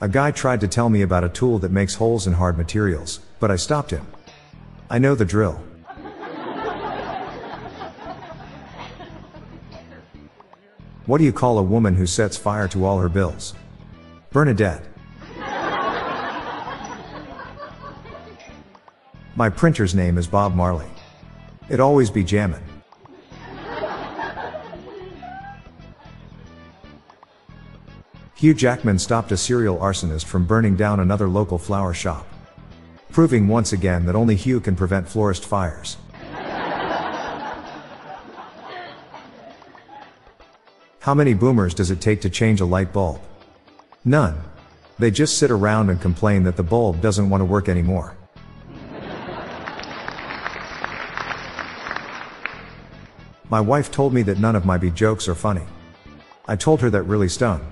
A guy tried to tell me about a tool that makes holes in hard materials, but I stopped him. I know the drill. What do you call a woman who sets fire to all her bills? Bernadette. My printer's name is Bob Marley. It always be jammin'. Hugh Jackman stopped a serial arsonist from burning down another local flower shop. Proving once again that only Hugh can prevent florist fires. How many boomers does it take to change a light bulb? None. They just sit around and complain that the bulb doesn't want to work anymore. My wife told me that none of my B jokes are funny. I told her that really stung.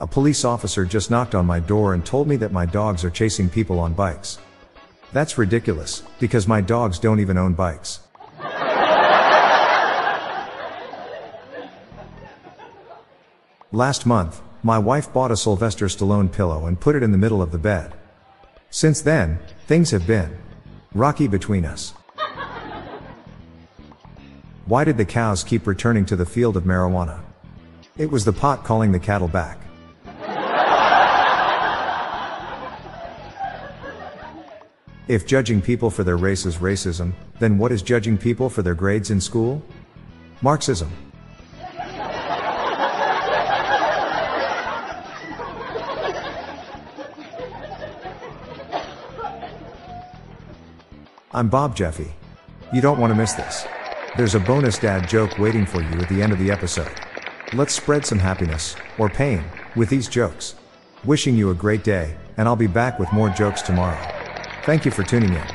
A police officer just knocked on my door and told me that my dogs are chasing people on bikes. That's ridiculous, because my dogs don't even own bikes. Last month, my wife bought a Sylvester Stallone pillow and put it in the middle of the bed. Since then, things have been rocky between us. Why did the cows keep returning to the field of marijuana? It was the pot calling the cattle back. If judging people for their race is racism, then what is judging people for their grades in school? Marxism. I'm Bob Jeffy. You don't want to miss this. There's a bonus dad joke waiting for you at the end of the episode. Let's spread some happiness, or pain, with these jokes. Wishing you a great day, and I'll be back with more jokes tomorrow. Thank you for tuning in.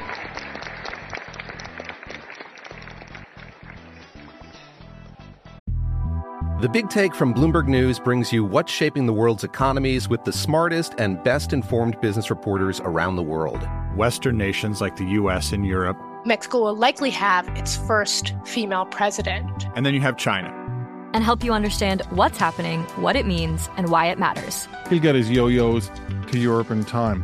The Big Take from Bloomberg News brings you what's shaping the world's economies with the smartest and best informed business reporters around the world. Western nations like the US and Europe. Mexico will likely have its first female president. And then you have China. And help you understand what's happening, what it means, and why it matters. He'll get his yo yos to Europe in time.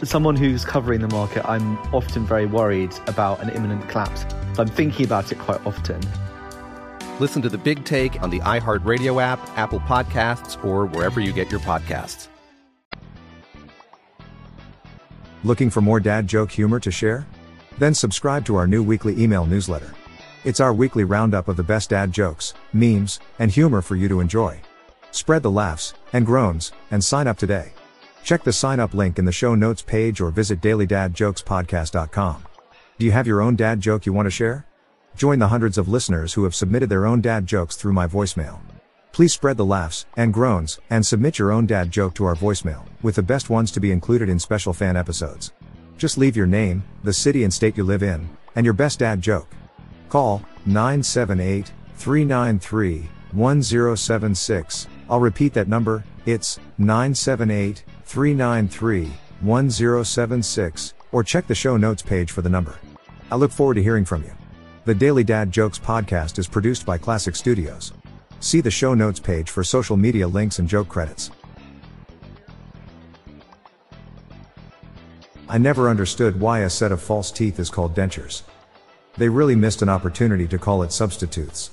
As someone who's covering the market, I'm often very worried about an imminent collapse. So I'm thinking about it quite often. Listen to the big take on the iHeartRadio app, Apple Podcasts, or wherever you get your podcasts. Looking for more dad joke humor to share? Then subscribe to our new weekly email newsletter. It's our weekly roundup of the best dad jokes, memes, and humor for you to enjoy. Spread the laughs and groans and sign up today. Check the sign up link in the show notes page or visit dailydadjokespodcast.com. Do you have your own dad joke you want to share? Join the hundreds of listeners who have submitted their own dad jokes through my voicemail. Please spread the laughs and groans and submit your own dad joke to our voicemail, with the best ones to be included in special fan episodes. Just leave your name, the city and state you live in, and your best dad joke. Call 978 393 1076. I'll repeat that number, it's 978 393 1076, or check the show notes page for the number. I look forward to hearing from you. The Daily Dad Jokes podcast is produced by Classic Studios. See the show notes page for social media links and joke credits. I never understood why a set of false teeth is called dentures. They really missed an opportunity to call it substitutes.